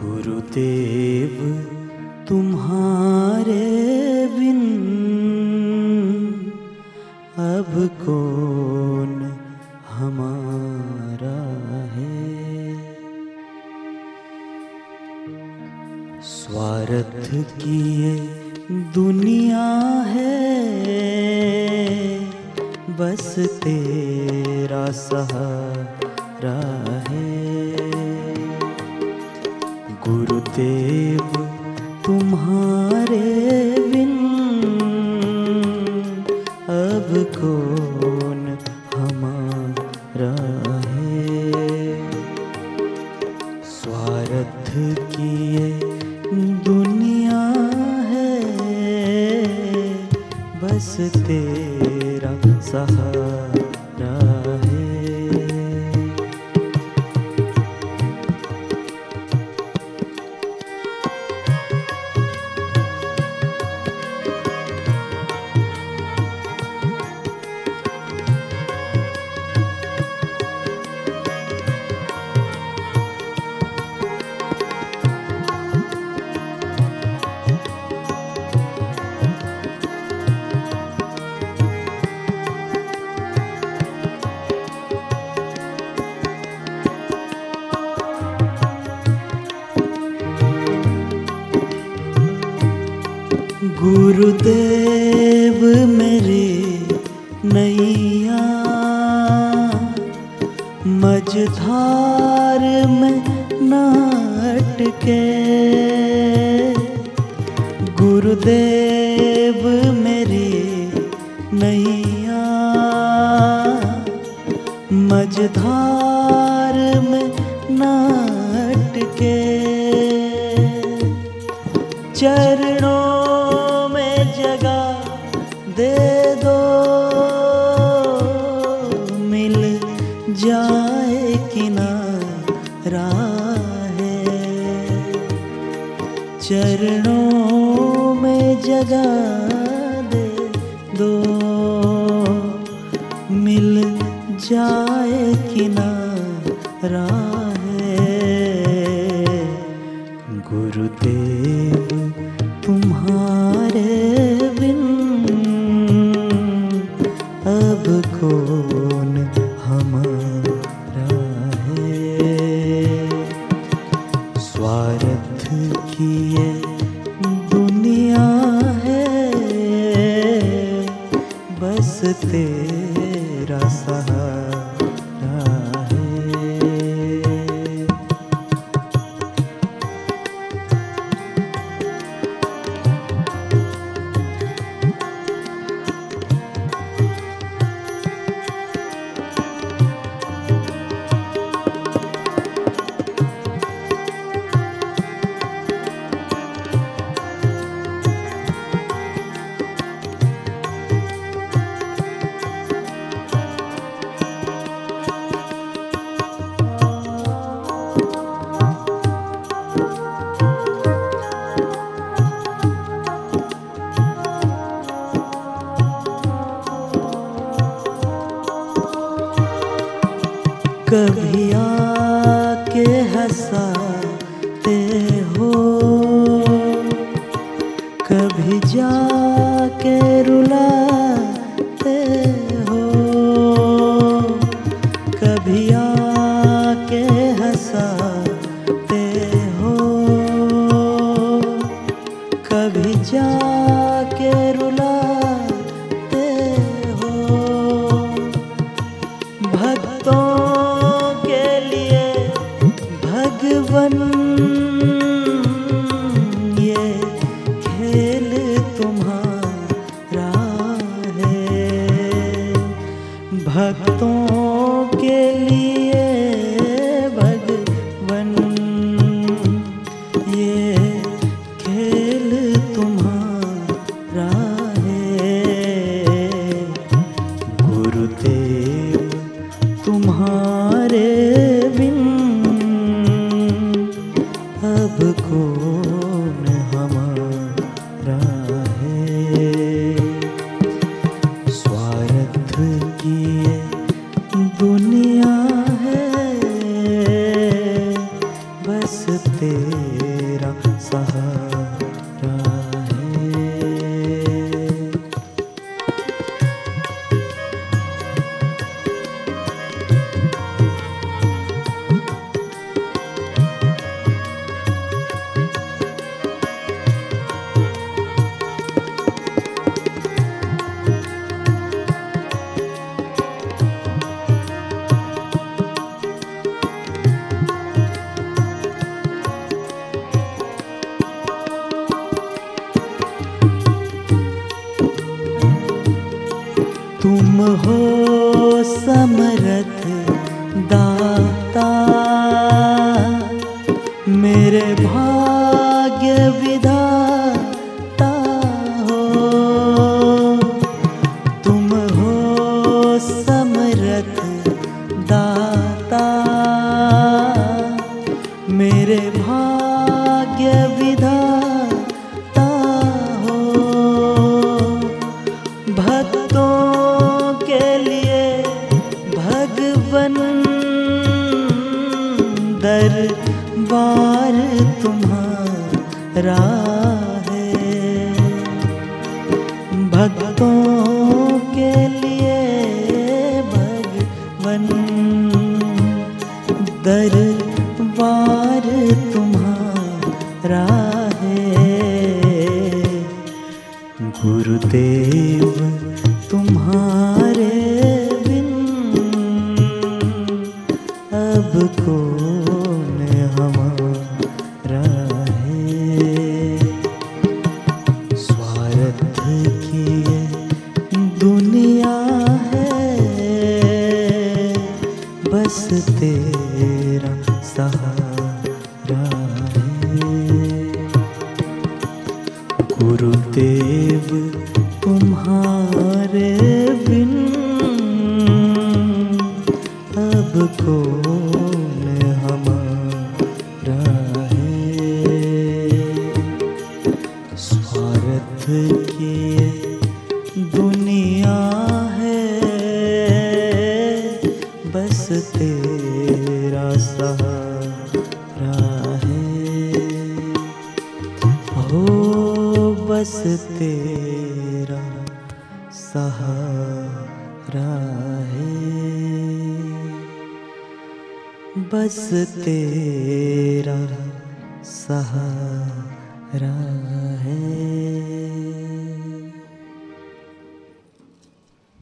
गुरुदेव, तुम्हारे बिन अब कौन हमारा है? स्वार्थ की ये दुनिया है, बस तेरा सहारा गुरुदेव, तुम्हारे बिन अब कौन हमारा है? स्वार्थ की ये दुनिया है, बस तेरा सहारा। गुरुदेव मेरे नैया, मझधार में नाट के गुरुदेव मेरे नैया, मझधार में नाट के चरणों किनारा चरणों में जगा दे दो। मिल जाए किनारा है। गुरुदेव, तुम्हारे बिन अब कौन कभी आके हंसाते हो। कभी जाके रुलाते हो। कभी आके हंसाते तुम्हारे बिन अब कौन हमारा है? स्वार्थ की दुनिया है बस तेरा दाता मेरे भाग्य विधाता हो। तुम हो समरथ दाता मेरे भाग्य भगवन दरबार तुम्हारा है। भक्तों के लिए भगवन दरबार अब कौन हमारा है स्वार्थ की दुनिया है। बस तेरा सहारा है। गुरुदेव तुम्हारे बिन अब कौन बस तेरा सहारा है। हो बस तेरा सहारा है। बस तेरा सहारा है।